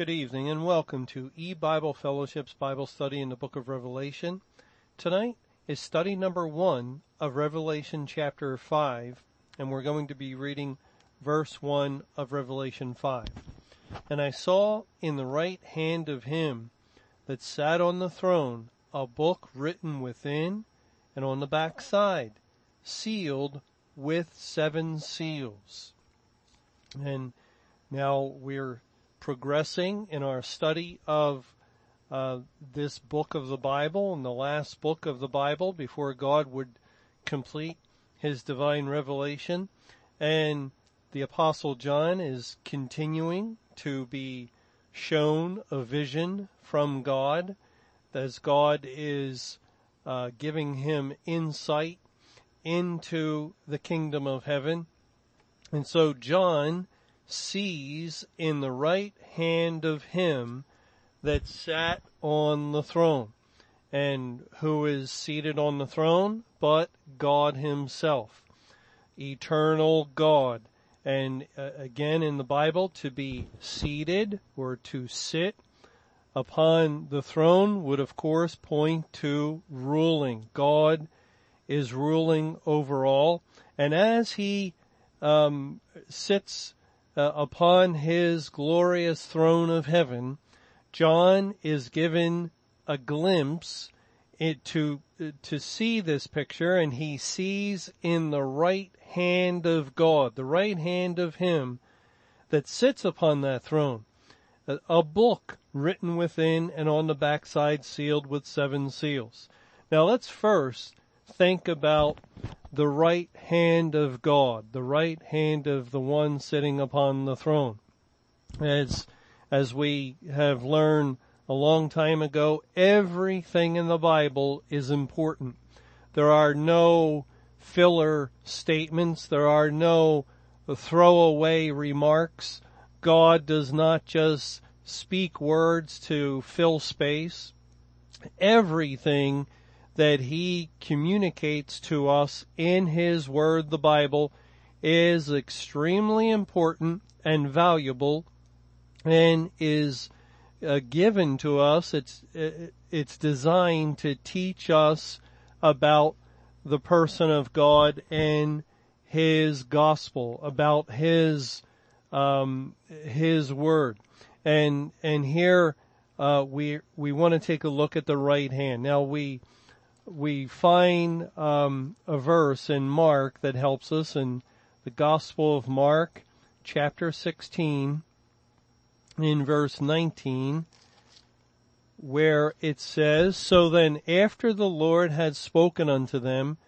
Good evening and welcome to E-Bible Fellowship's Bible study in the book of Revelation. Tonight is study number one of Revelation chapter five, and we're going to be reading verse one of Revelation five. And I saw in the right hand of him that sat on the throne a book written within and on the back side, sealed with seven seals. And now we're progressing in our study of uh, this book of the Bible and the last book of the Bible before God would complete his divine revelation. And the apostle John is continuing to be shown a vision from God as God is uh, giving him insight into the kingdom of heaven. And so John sees in the right hand of him that sat on the throne. And who is seated on the throne? But God himself. Eternal God. And uh, again in the Bible, to be seated or to sit upon the throne would of course point to ruling. God is ruling over all. And as he um, sits uh, upon his glorious throne of heaven, John is given a glimpse it, to to see this picture, and he sees in the right hand of God, the right hand of Him that sits upon that throne, a, a book written within and on the backside sealed with seven seals. Now let's first think about the right hand of God, the right hand of the one sitting upon the throne. As, as we have learned a long time ago, everything in the Bible is important. There are no filler statements. There are no throwaway remarks. God does not just speak words to fill space. Everything that he communicates to us in his word, the Bible, is extremely important and valuable and is uh, given to us. It's, uh, it's designed to teach us about the person of God and his gospel, about his, um, his word. And, and here, uh, we, we want to take a look at the right hand. Now we, we find um, a verse in Mark that helps us in the Gospel of Mark, chapter 16, in verse 19, where it says, So then after the Lord had spoken unto them,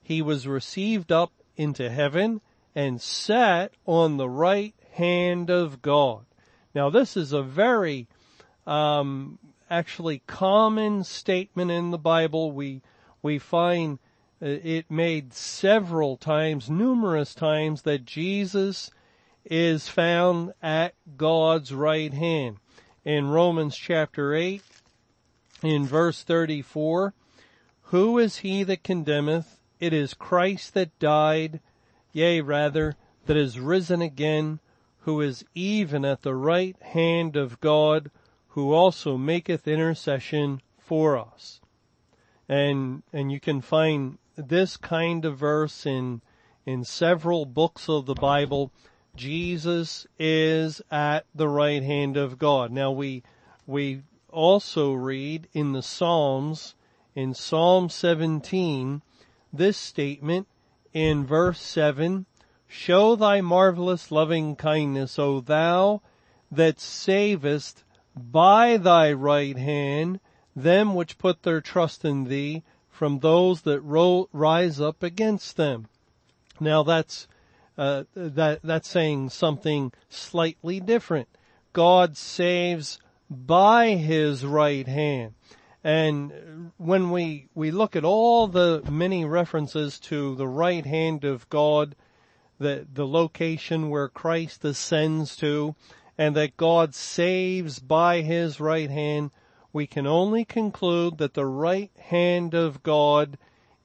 he was received up into heaven and sat on the right hand of God. Now this is a very um, actually common statement in the Bible. We we find uh, it made several times, numerous times that Jesus is found at God's right hand. In Romans chapter 8, in verse 34, who is he that condemneth? It is Christ that died, yea rather, that is risen again, who is even at the right hand of God, who also maketh intercession for us and and you can find this kind of verse in in several books of the Bible. Jesus is at the right hand of God. Now we we also read in the Psalms in Psalm 17 this statement in verse 7 Show thy marvelous loving kindness, O thou that savest by thy right hand them which put their trust in thee from those that rise up against them. Now that's uh, that that's saying something slightly different. God saves by his right hand. And when we, we look at all the many references to the right hand of God, the, the location where Christ ascends to, and that God saves by his right hand, we can only conclude that the right hand of God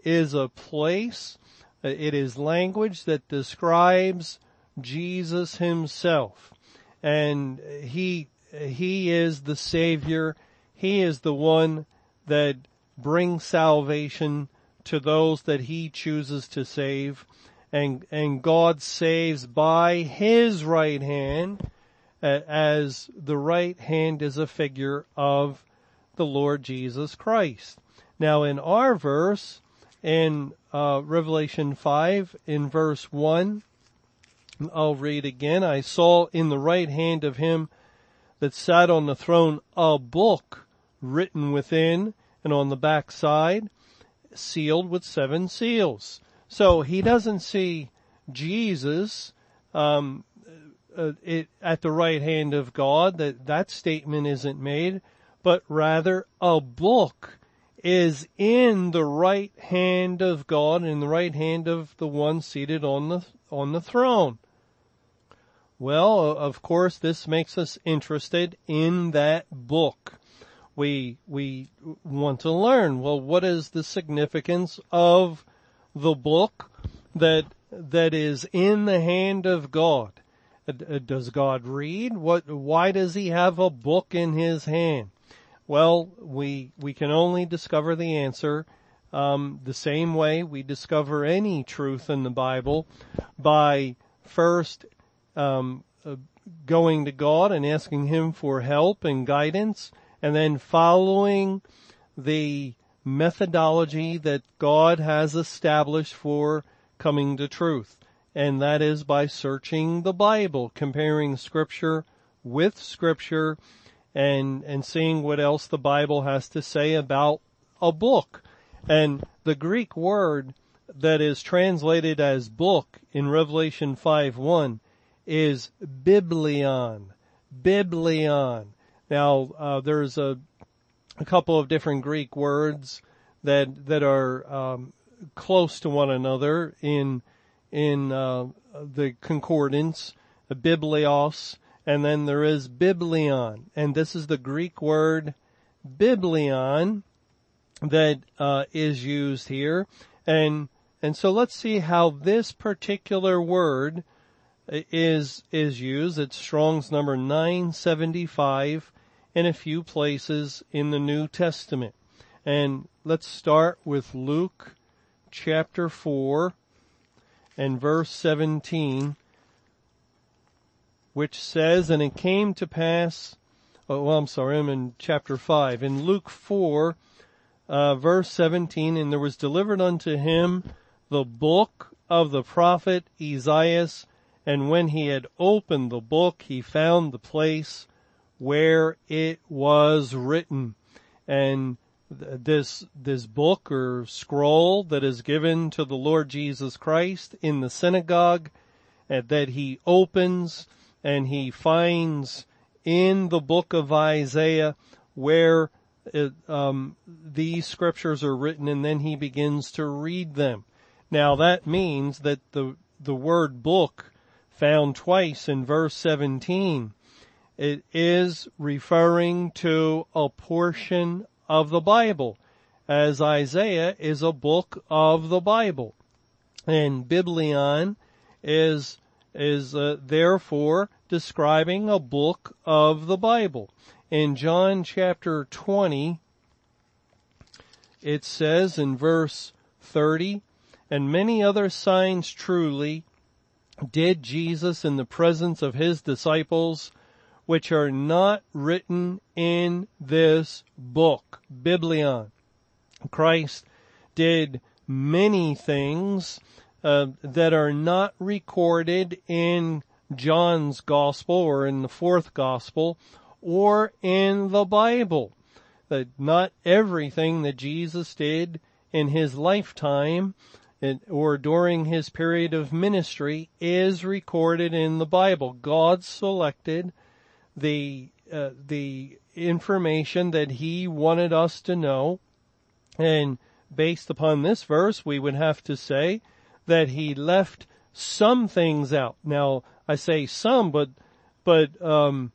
is a place, uh, it is language that describes Jesus himself. And he, He is the Savior. He is the one that brings salvation to those that He chooses to save. And, and God saves by His right hand as the right hand is a figure of the Lord Jesus Christ. Now in our verse, in uh, Revelation 5, in verse 1, I'll read again. I saw in the right hand of him that sat on the throne a book written within and on the back side, sealed with seven seals. So he doesn't see Jesus um, uh, it, at the right hand of God. That that statement isn't made, but rather a book is in the right hand of God, in the right hand of the one seated on the on the throne. Well, of course, this makes us interested in that book. We, we want to learn, well, what is the significance of the book that, that is in the hand of God? Uh, uh, does God read? What, why does he have a book in his hand? Well, we, we can only discover the answer um, the same way we discover any truth in the Bible by first um, uh, going to God and asking Him for help and guidance, and then following the methodology that God has established for coming to truth. And that is by searching the Bible, comparing scripture with scripture and, and seeing what else the Bible has to say about a book. And the Greek word that is translated as book in Revelation 5 1 is biblion. Biblion. Now, uh, there's a, a couple of different Greek words that, that are, um, close to one another in, in, uh, the concordance, biblios, and then there is biblion, and this is the Greek word biblion that, uh, is used here, and, and so let's see how this particular word is, is used. It's Strong's number 975 in a few places in the New Testament. And let's start with Luke chapter 4 and verse 17, which says, And it came to pass, oh, well, I'm sorry, I'm in chapter 5. In Luke 4, uh, verse 17, And there was delivered unto him the book of the prophet Isaiah, and when he had opened the book, he found the place where it was written. And this, this book or scroll that is given to the Lord Jesus Christ in the synagogue that he opens and he finds in the book of Isaiah where it, um, these scriptures are written and then he begins to read them. Now that means that the, the word book found twice in verse 17. It is referring to a portion of the Bible, as Isaiah is a book of the Bible. And Biblion is, is uh, therefore describing a book of the Bible. In John chapter 20, it says in verse 30, and many other signs truly did Jesus in the presence of his disciples, which are not written in this book, Biblion. Christ did many things uh, that are not recorded in John's gospel or in the fourth gospel or in the Bible. That not everything that Jesus did in his lifetime or during his period of ministry is recorded in the Bible. God selected the uh, the information that he wanted us to know and based upon this verse we would have to say that he left some things out. Now I say some but but um,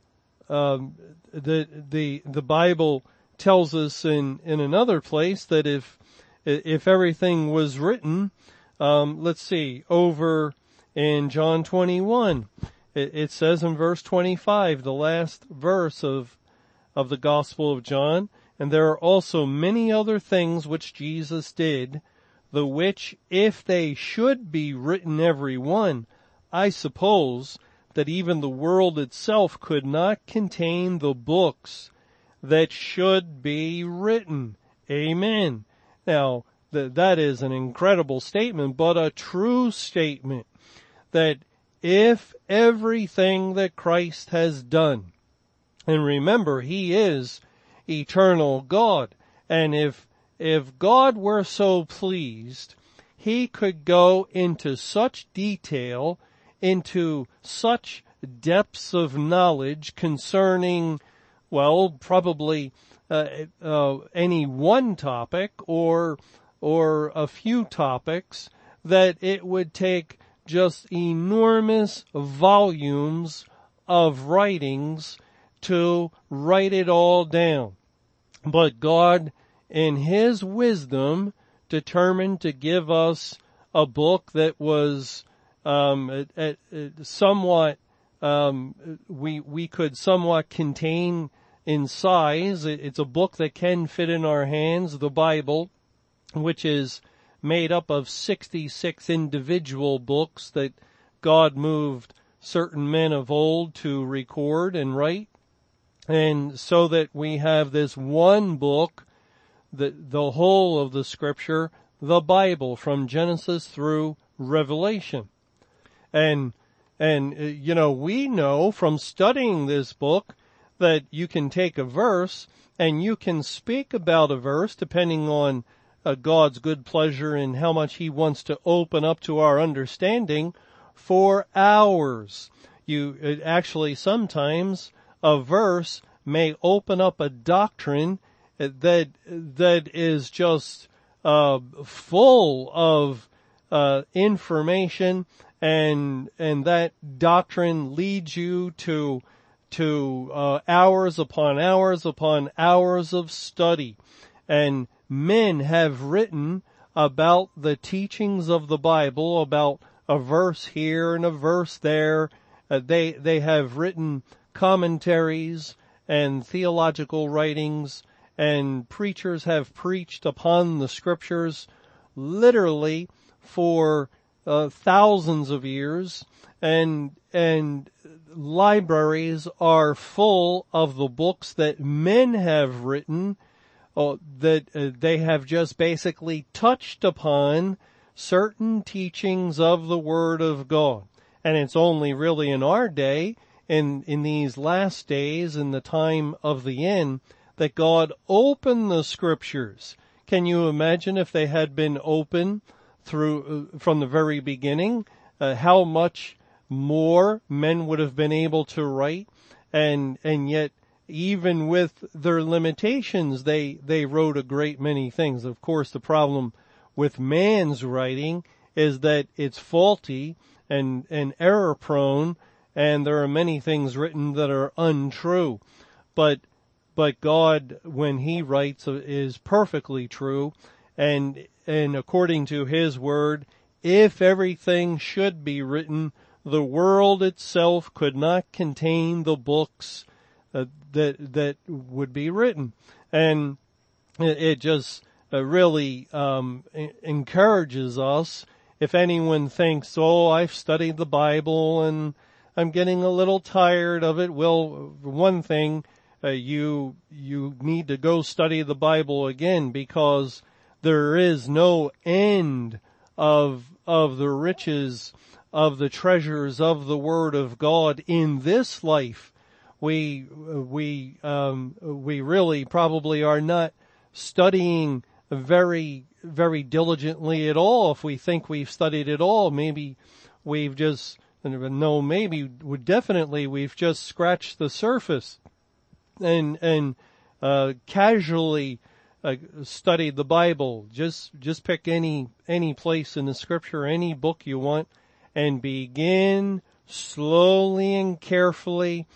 um, the the the Bible tells us in in another place that if if everything was written, um, let's see, over in John 21, It, it says in verse 25, the last verse of, of the Gospel of John, and there are also many other things which Jesus did, the which if they should be written every one, I suppose that even the world itself could not contain the books that should be written. Amen. Now, th- that is an incredible statement, but a true statement that if everything that Christ has done, and remember, He is eternal God, and if, if God were so pleased, He could go into such detail, into such depths of knowledge concerning, well, probably uh, uh, any one topic or or a few topics that it would take just enormous volumes of writings to write it all down. But God, in His wisdom, determined to give us a book that was um, somewhat um, we we could somewhat contain in size. It's a book that can fit in our hands, the Bible, which is made up of 66 individual books that God moved certain men of old to record and write. And so that we have this one book, the, the whole of the scripture, the Bible from Genesis through Revelation. And, and, uh, you know, we know from studying this book that you can take a verse and you can speak about a verse depending on uh, God's good pleasure and how much He wants to open up to our understanding for hours. You actually sometimes a verse may open up a doctrine that that is just uh, full of uh, information, and and that doctrine leads you to to uh, hours upon hours upon hours of study, and men have written about the teachings of the Bible, about a verse here and a verse there. Uh, they, they have written commentaries and theological writings and preachers have preached upon the scriptures literally for uh, thousands of years and and libraries are full of the books that men have written oh, that uh, they have just basically touched upon certain teachings of the Word of God. And it's only really in our day, in, in these last days, in the time of the end, that God opened the scriptures. Can you imagine if they had been open through, uh, from the very beginning, uh, how much more men would have been able to write? And, and yet even with their limitations, they, they wrote a great many things. Of course, the problem with man's writing is that it's faulty and, and error prone, and there are many things written that are untrue. But, but God, when He writes, is perfectly true, and, and according to His word, if everything should be written, the world itself could not contain the books uh, that that would be written, and it, it just uh, really um, encourages us. If anyone thinks, "Oh, I've studied the Bible and I'm getting a little tired of it," well, one thing uh, you you need to go study the Bible again because there is no end of of the riches of the treasures of the Word of God in this life we we um, we really probably are not studying very very diligently at all. If we think we've studied it all, maybe we've just no, maybe definitely we've just scratched the surface and and uh, casually uh, studied the Bible. Just just pick any any place in the Scripture, any book you want, and begin slowly and carefully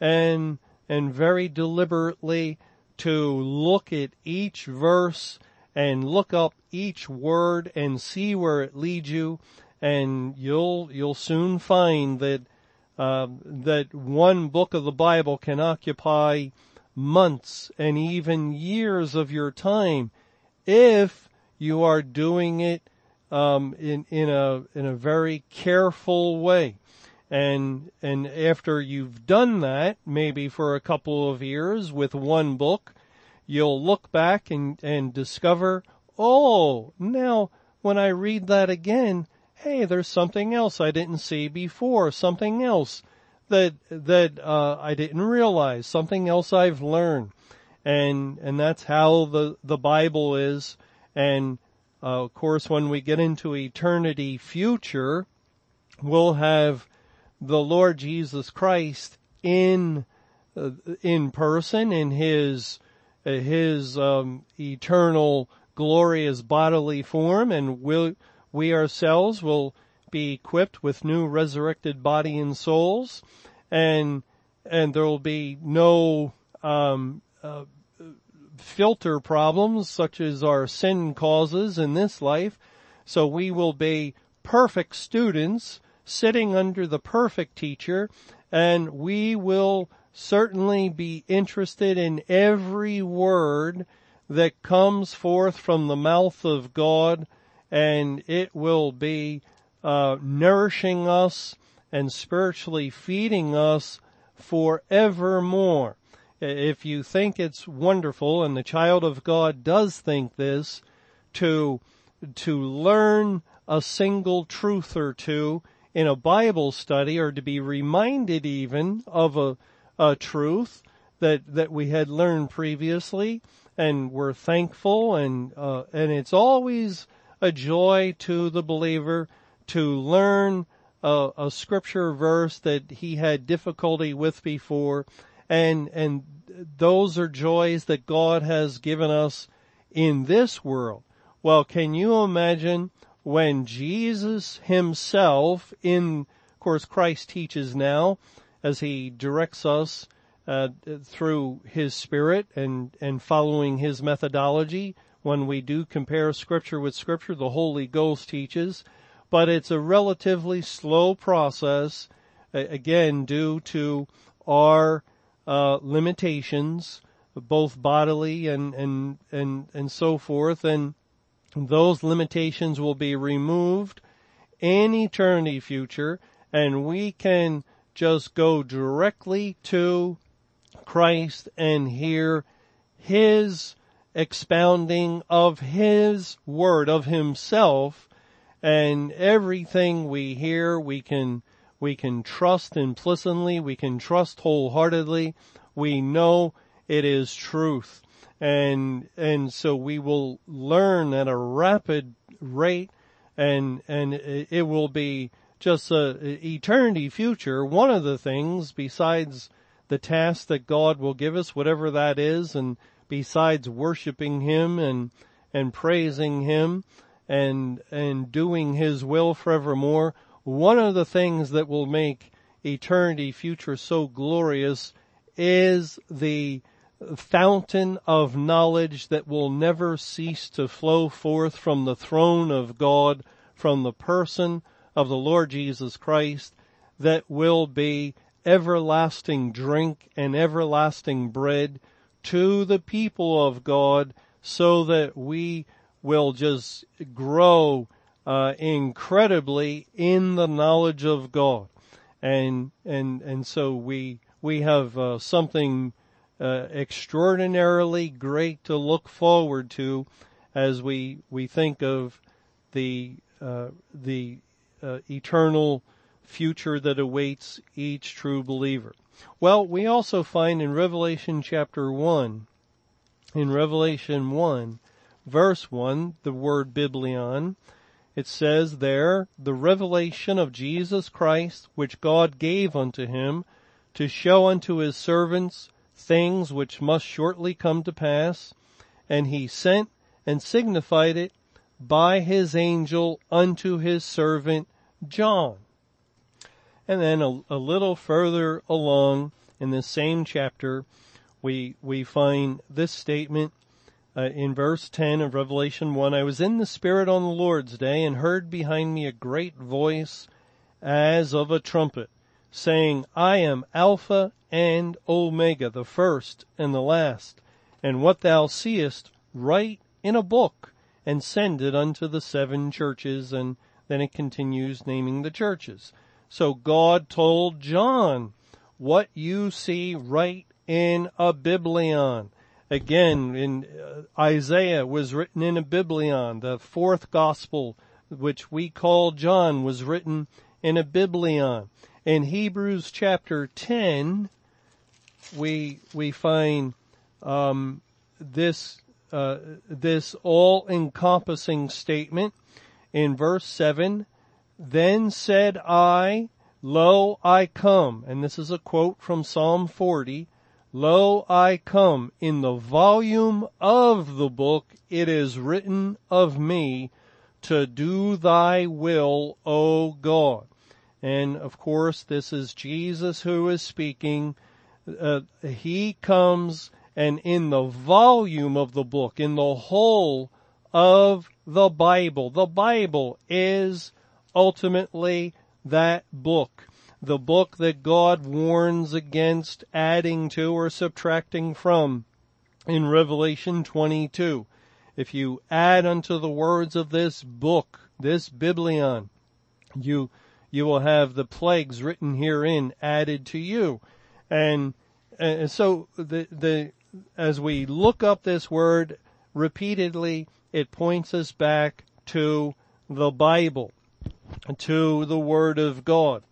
and, and very deliberately to look at each verse and look up each word and see where it leads you and you'll, you'll soon find that, um, that one book of the Bible can occupy months and even years of your time if you are doing it um, in in a in a very careful way. And and after you've done that, maybe for a couple of years with one book, you'll look back and and discover, oh, now when I read that again, hey, there's something else I didn't see before, something else that that uh, I didn't realize, something else I've learned, and and that's how the the Bible is. And uh, of course, when we get into eternity future, we'll have the Lord Jesus Christ in uh, in person in His uh, His um, eternal glorious bodily form, and we'll we ourselves will be equipped with new resurrected body and souls, and and there will be no um, uh, filter problems such as our sin causes in this life. So we will be perfect students sitting under the perfect teacher, and we will certainly be interested in every word that comes forth from the mouth of God and it will be uh, nourishing us and spiritually feeding us forevermore. If you think it's wonderful, and the child of God does think this, to to learn a single truth or two in a Bible study, or to be reminded even of a, a truth that that we had learned previously, and we're thankful, and uh, and it's always a joy to the believer to learn a, a, scripture verse that he had difficulty with before and and those are joys that God has given us in this world. Well, can you imagine when Jesus himself in of course Christ teaches now as he directs us uh, through his spirit and and following his methodology when we do compare scripture with scripture, the Holy Ghost teaches, but it's a relatively slow process, again, due to our uh, limitations, both bodily and, and, and, and so forth, and those limitations will be removed in eternity future, and we can just go directly to Christ and hear His expounding of His Word, of Himself, and everything we hear we can, we can trust implicitly, we can trust wholeheartedly, we know it is truth. And, and so we will learn at a rapid rate and, and it will be just a eternity future. One of the things besides the task that God will give us, whatever that is, and besides worshiping Him and, and praising Him and, and doing His will forevermore, one of the things that will make eternity future so glorious is the fountain of knowledge that will never cease to flow forth from the throne of God, from the person of the Lord Jesus Christ, that will be everlasting drink and everlasting bread to the people of God so that we will just grow uh, incredibly in the knowledge of God. And, and, and so we, we have uh, something uh, extraordinarily great to look forward to as we, we think of the, uh, the uh, eternal future that awaits each true believer. Well, we also find in Revelation chapter 1, in Revelation 1, verse 1, the word biblion, it says there, the revelation of Jesus Christ, which God gave unto him, to show unto his servants things which must shortly come to pass, and he sent and signified it by his angel unto his servant John. And then a, a little further along in this same chapter, we, we find this statement uh, in verse 10 of Revelation 1. I was in the Spirit on the Lord's day and heard behind me a great voice as of a trumpet saying, I am Alpha and Omega, the first and the last. And what thou seest, write in a book and send it unto the seven churches. And then it continues naming the churches. So God told John, what you see, write in a biblion. Again, in uh, Isaiah was written in a biblion. The fourth gospel, which we call John, was written in a biblion. In Hebrews chapter 10, we, we find, um, this, uh, this all encompassing statement in verse 7. Then said I, Lo, I come. And this is a quote from Psalm 40. Lo, I come. In the volume of the book it is written of me to do thy will, O God. And of course, this is Jesus who is speaking. Uh, he comes and in the volume of the book, in the whole of the Bible, the Bible is ultimately that book. The book that God warns against adding to or subtracting from in Revelation 22. If you add unto the words of this book, this Biblion, you, you will have the plagues written herein added to you. And, and so the, the, as we look up this word repeatedly, it points us back to the Bible to the Word of God.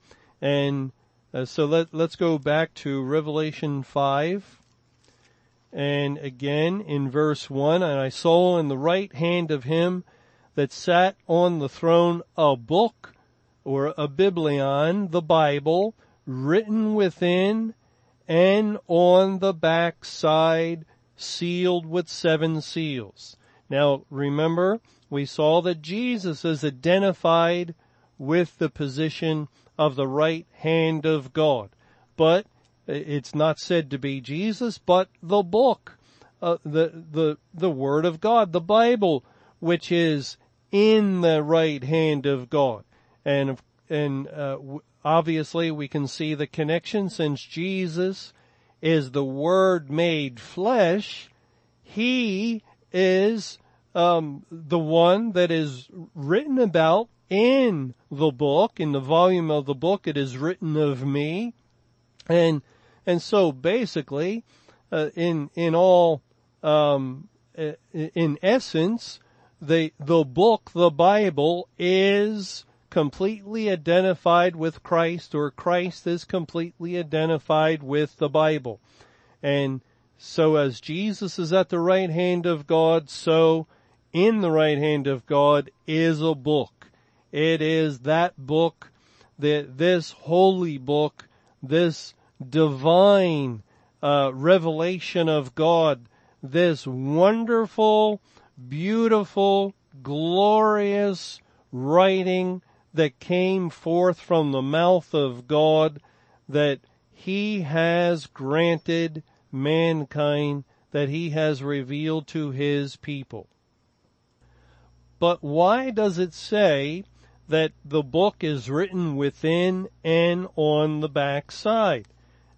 And uh, so let, let's go back to Revelation 5. And again in verse 1, and I saw in the right hand of him that sat on the throne a book or a biblion, the Bible, written within and on the back side, sealed with seven seals. Now remember, we saw that Jesus is identified with the position of the right hand of God. But it's not said to be Jesus, but the book, uh, the, the, the Word of God, the Bible, which is in the right hand of God. And, and, uh, obviously we can see the connection since Jesus is the Word made flesh. He is, um, the one that is written about in the book, in the volume of the book, it is written of me. And, and so basically, uh, in, in all, um, in essence, the, the book, the Bible is completely identified with Christ or Christ is completely identified with the Bible. And so as Jesus is at the right hand of God, so in the right hand of God is a book. It is that book, that this holy book, this divine uh, revelation of God, this wonderful, beautiful, glorious writing that came forth from the mouth of God that he has granted mankind, that he has revealed to his people. But why does it say that the book is written within and on the back side.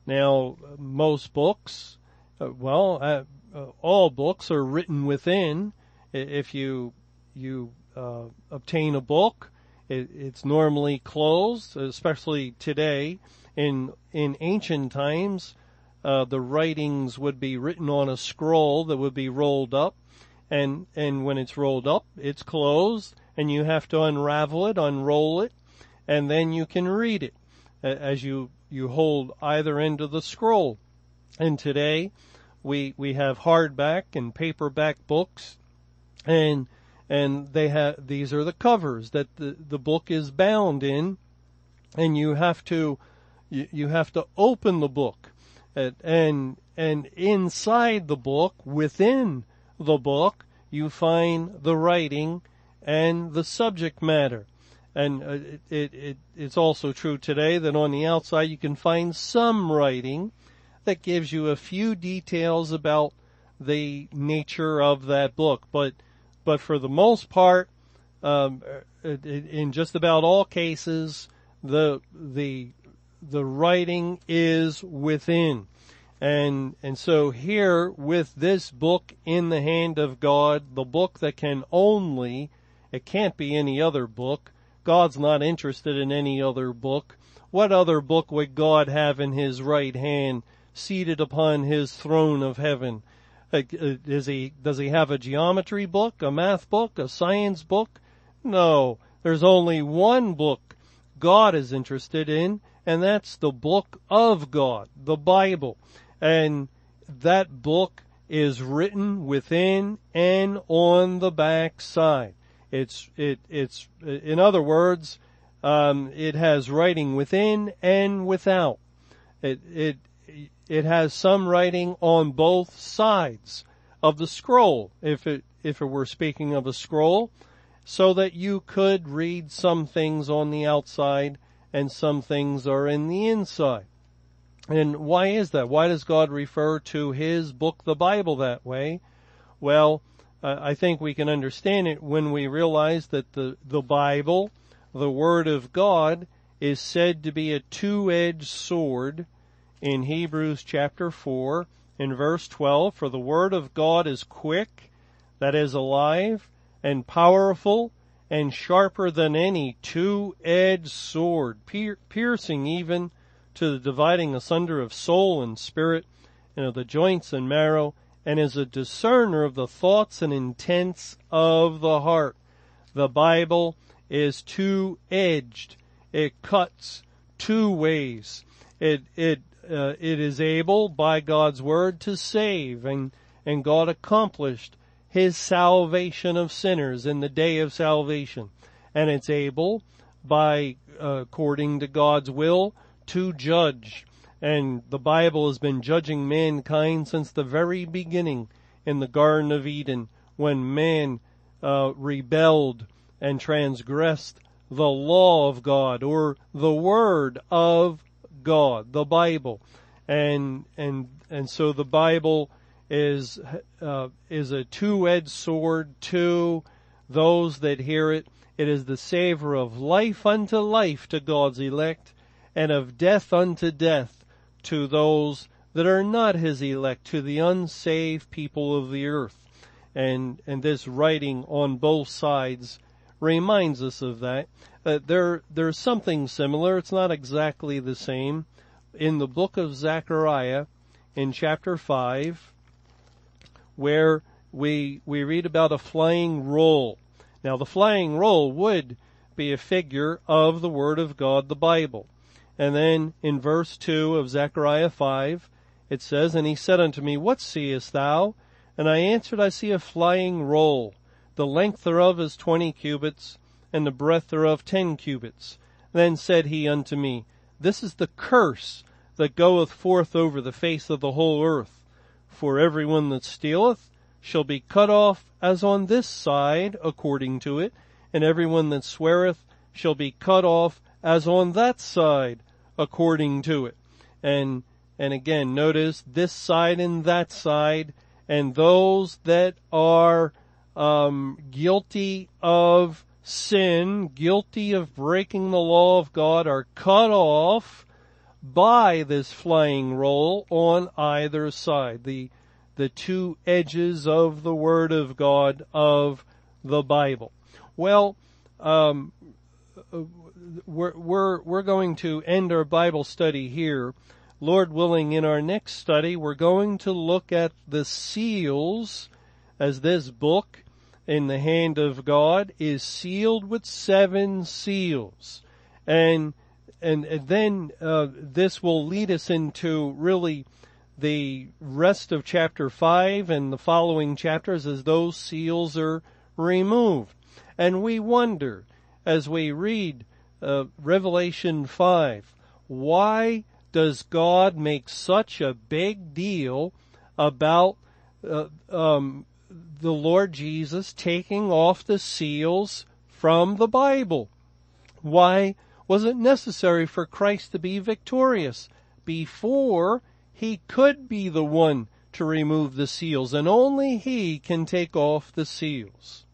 Now, most books, uh, well, uh, uh, all books are written within. If you you uh, obtain a book, it, it's normally closed, especially today. In in ancient times, uh, the writings would be written on a scroll that would be rolled up, and and when it's rolled up, it's closed and you have to unravel it, unroll it, and then you can read it as you, you hold either end of the scroll. And today we, we have hardback and paperback books and, and they have, these are the covers that the, the book is bound in and you have to, you, have to open the book and, and inside the book, within the book, you find the writing and the subject matter. And uh, it, it, it, it's also true today that on the outside you can find some writing that gives you a few details about the nature of that book. But, but for the most part, um, uh, in just about all cases, the, the, the writing is within. And, and so here with this book in the hand of God, the book that can only, it can't be any other book. God's not interested in any other book. What other book would God have in his right hand seated upon his throne of heaven? Uh, uh, is he, does he have a geometry book, a math book, a science book? No. There's only one book God is interested in, and that's the book of God, the Bible. And that book is written within and on the back side. It's, it, it's, in other words, um, it has writing within and without. It, it, it has some writing on both sides of the scroll, if it, if it were speaking of a scroll, so that you could read some things on the outside and some things are in the inside. And why is that? Why does God refer to His book, the Bible, that way? Well, uh, I think we can understand it when we realize that the, the Bible, the Word of God, is said to be a two-edged sword in Hebrews chapter 4 in verse 12, for the word of God is quick, that is alive, and powerful, and sharper than any two-edged sword, piercing even to the dividing asunder of soul and spirit, and of the joints and marrow, and is a discerner of the thoughts and intents of the heart. The Bible is two-edged. It cuts two ways. It, it uh, it is able by God's word to save and, and God accomplished his salvation of sinners in the day of salvation. And it's able by, uh, according to God's will, to judge. And the Bible has been judging mankind since the very beginning in the Garden of Eden when man uh, rebelled and transgressed the law of God or the word of God, the Bible, and and and so the Bible is uh, is a two-edged sword to those that hear it. It is the savor of life unto life to God's elect, and of death unto death to those that are not His elect, to the unsaved people of the earth. And and this writing on both sides reminds us of that. Uh, there, there's something similar. It's not exactly the same. In the book of Zechariah, in chapter 5, where we, we read about a flying roll. Now the flying roll would be a figure of the Word of God, the Bible. And then in verse 2 of Zechariah 5, it says, And he said unto me, What seest thou? And I answered, I see a flying roll the length thereof is twenty cubits, and the breadth thereof ten cubits. Then said he unto me, This is the curse that goeth forth over the face of the whole earth. For every one that stealeth shall be cut off as on this side according to it, and every one that sweareth shall be cut off as on that side according to it. And, and again, notice this side and that side, and those that are um, guilty of sin, guilty of breaking the law of God are cut off by this flying roll on either side. The, the two edges of the Word of God of the Bible. Well, um, we're, we're, we're going to end our Bible study here. Lord willing, in our next study, we're going to look at the seals as this book in the hand of God is sealed with seven seals. And, and, and then, uh, this will lead us into really the rest of chapter five and the following chapters as those seals are removed. And we wonder as we read, uh, Revelation 5, why does God make such a big deal about uh, um, the Lord Jesus taking off the seals from the Bible. Why was it necessary for Christ to be victorious before he could be the one to remove the seals and only he can take off the seals?